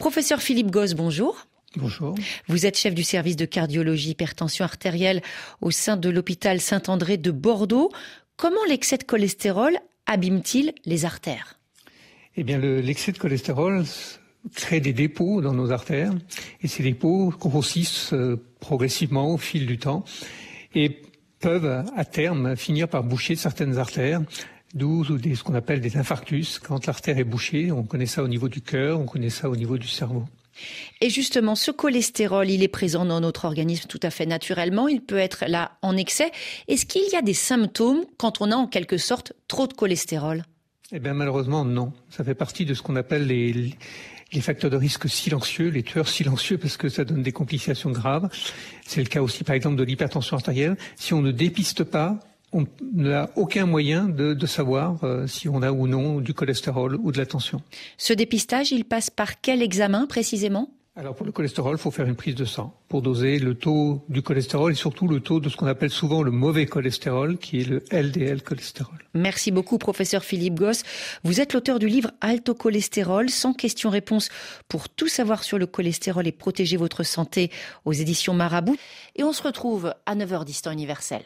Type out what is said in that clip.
Professeur Philippe Gosse, bonjour. Bonjour. Vous êtes chef du service de cardiologie hypertension artérielle au sein de l'hôpital Saint-André de Bordeaux. Comment l'excès de cholestérol abîme-t-il les artères? Eh bien, l'excès de cholestérol crée des dépôts dans nos artères et ces dépôts grossissent euh, progressivement au fil du temps et peuvent à terme finir par boucher certaines artères, d'où ce qu'on appelle des infarctus. Quand l'artère est bouchée, on connaît ça au niveau du cœur, on connaît ça au niveau du cerveau. Et justement, ce cholestérol, il est présent dans notre organisme tout à fait naturellement, il peut être là en excès. Est-ce qu'il y a des symptômes quand on a en quelque sorte trop de cholestérol? Eh bien malheureusement non. Ça fait partie de ce qu'on appelle les, les facteurs de risque silencieux, les tueurs silencieux, parce que ça donne des complications graves. C'est le cas aussi, par exemple, de l'hypertension artérielle. Si on ne dépiste pas, on n'a aucun moyen de, savoir euh, si on a ou non du cholestérol ou de la tension. Ce dépistage, il passe par quel examen précisément? Alors pour le cholestérol, il faut faire une prise de sang pour doser le taux du cholestérol et surtout le taux de ce qu'on appelle souvent le mauvais cholestérol, qui est le LDL cholestérol. Merci beaucoup, professeur Philippe Goss. Vous êtes l'auteur du livre Alto cholestérol, sans question-réponse pour tout savoir sur le cholestérol et protéger votre santé aux éditions Marabout. Et on se retrouve à 9h10 temps universel.